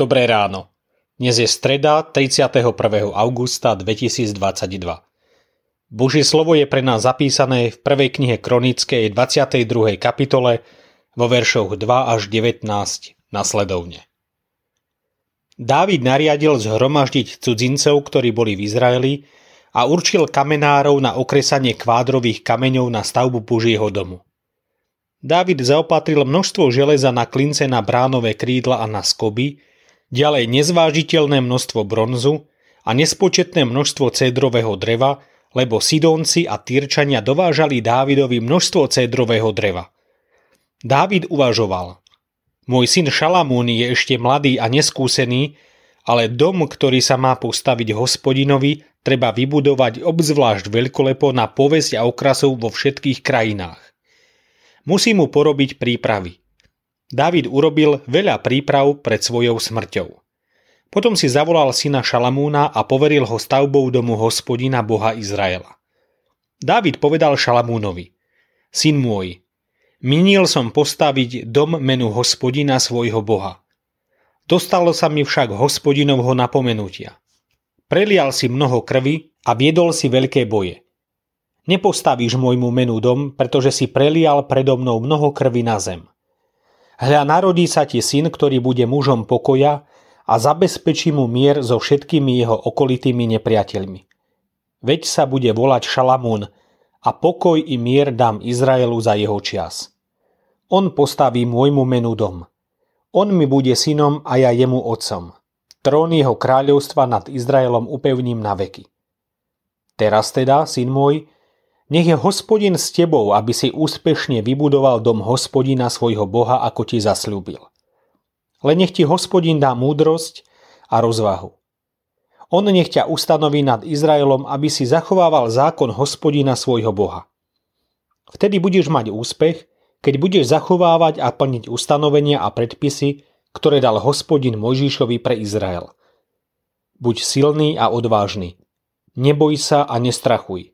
Dobré ráno. Dnes je streda 31. augusta 2022. Božie slovo je pre nás zapísané v prvej knihe Kronickej 22. kapitole vo veršoch 2 až 19 nasledovne. Dávid nariadil zhromaždiť cudzincov, ktorí boli v Izraeli a určil kamenárov na okresanie kvádrových kameňov na stavbu Božieho domu. Dávid zaopatril množstvo železa na klince na bránové krídla a na skoby, ďalej nezvážiteľné množstvo bronzu a nespočetné množstvo cédrového dreva, lebo Sidónci a Týrčania dovážali Dávidovi množstvo cédrového dreva. Dávid uvažoval. Môj syn Šalamún je ešte mladý a neskúsený, ale dom, ktorý sa má postaviť hospodinovi, treba vybudovať obzvlášť veľkolepo na povesť a okrasov vo všetkých krajinách. Musí mu porobiť prípravy. David urobil veľa príprav pred svojou smrťou. Potom si zavolal syna Šalamúna a poveril ho stavbou domu hospodina Boha Izraela. Dávid povedal Šalamúnovi, Syn môj, minil som postaviť dom menu hospodina svojho Boha. Dostalo sa mi však hospodinovho napomenutia. Prelial si mnoho krvi a viedol si veľké boje. Nepostavíš môjmu menu dom, pretože si prelial predo mnou mnoho krvi na zem. Hľa narodí sa ti syn, ktorý bude mužom pokoja a zabezpečí mu mier so všetkými jeho okolitými nepriateľmi. Veď sa bude volať Šalamún a pokoj i mier dám Izraelu za jeho čias. On postaví môjmu menu dom. On mi bude synom a ja jemu otcom. Trón jeho kráľovstva nad Izraelom upevním na veky. Teraz teda, syn môj, nech je hospodin s tebou, aby si úspešne vybudoval dom hospodina svojho Boha, ako ti zasľúbil. Len nech ti hospodin dá múdrosť a rozvahu. On nech ťa ustanoví nad Izraelom, aby si zachovával zákon hospodina svojho Boha. Vtedy budeš mať úspech, keď budeš zachovávať a plniť ustanovenia a predpisy, ktoré dal hospodin Mojžišovi pre Izrael. Buď silný a odvážny. Neboj sa a nestrachuj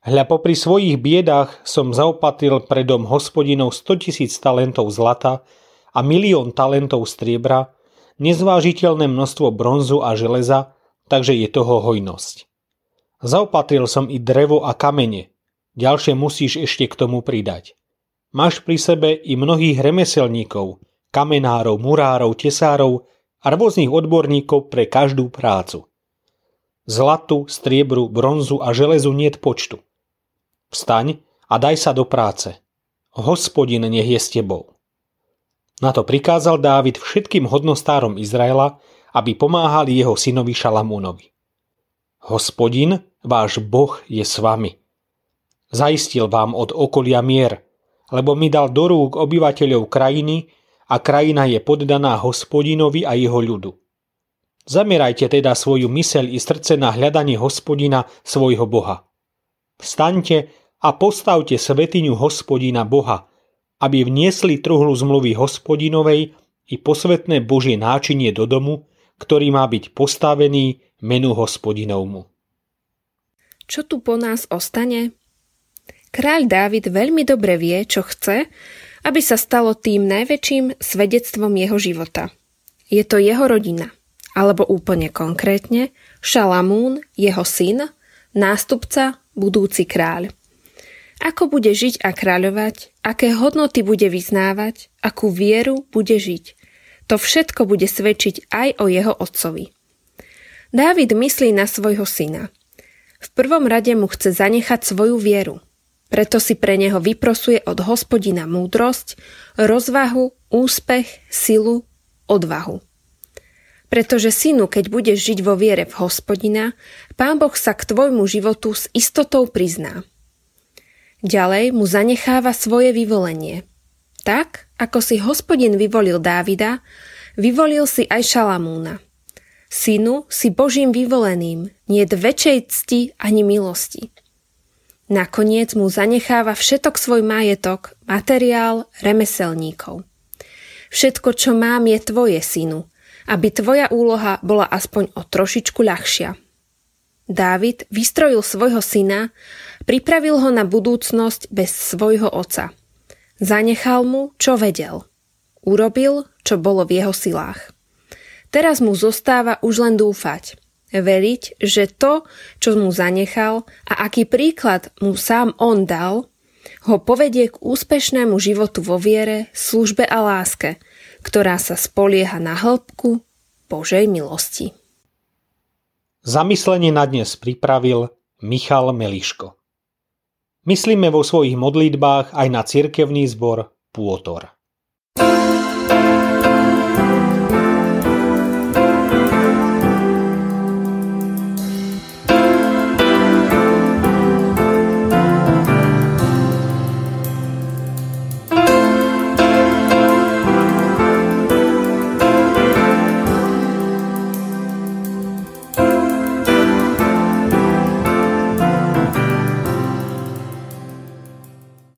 Hľa popri svojich biedách som zaopatril predom hospodinov 100 tisíc talentov zlata a milión talentov striebra, nezvážiteľné množstvo bronzu a železa, takže je toho hojnosť. Zaopatril som i drevo a kamene, ďalšie musíš ešte k tomu pridať. Máš pri sebe i mnohých remeselníkov, kamenárov, murárov, tesárov a rôznych odborníkov pre každú prácu. Zlatu, striebru, bronzu a železu niet počtu. Vstaň a daj sa do práce. Hospodin nech je s tebou. Na to prikázal Dávid všetkým hodnostárom Izraela, aby pomáhali jeho synovi Šalamúnovi. Hospodin, váš Boh, je s vami. Zaistil vám od okolia mier, lebo mi dal do rúk obyvateľov krajiny a krajina je poddaná hospodinovi a jeho ľudu. Zamerajte teda svoju myseľ i srdce na hľadanie hospodina svojho Boha. Vstaňte a postavte svetiňu hospodina Boha, aby vniesli truhlu zmluvy hospodinovej i posvetné Božie náčinie do domu, ktorý má byť postavený menu hospodinovmu. Čo tu po nás ostane? Kráľ Dávid veľmi dobre vie, čo chce, aby sa stalo tým najväčším svedectvom jeho života. Je to jeho rodina, alebo úplne konkrétne Šalamún, jeho syn, nástupca, budúci kráľ. Ako bude žiť a kráľovať, aké hodnoty bude vyznávať, akú vieru bude žiť. To všetko bude svedčiť aj o jeho otcovi. Dávid myslí na svojho syna. V prvom rade mu chce zanechať svoju vieru. Preto si pre neho vyprosuje od hospodina múdrosť, rozvahu, úspech, silu, odvahu. Pretože synu, keď budeš žiť vo viere v hospodina, pán Boh sa k tvojmu životu s istotou prizná. Ďalej mu zanecháva svoje vyvolenie. Tak, ako si hospodin vyvolil Dávida, vyvolil si aj Šalamúna. Synu si Božím vyvoleným, nie väčšej cti ani milosti. Nakoniec mu zanecháva všetok svoj majetok, materiál, remeselníkov. Všetko, čo mám, je tvoje, synu, aby tvoja úloha bola aspoň o trošičku ľahšia. Dávid vystrojil svojho syna, pripravil ho na budúcnosť bez svojho oca. Zanechal mu, čo vedel. Urobil, čo bolo v jeho silách. Teraz mu zostáva už len dúfať. Veriť, že to, čo mu zanechal a aký príklad mu sám on dal, ho povedie k úspešnému životu vo viere, službe a láske, ktorá sa spolieha na hĺbku Božej milosti. Zamyslenie na dnes pripravil Michal Meliško. Myslíme vo svojich modlitbách aj na cirkevný zbor Pôtor.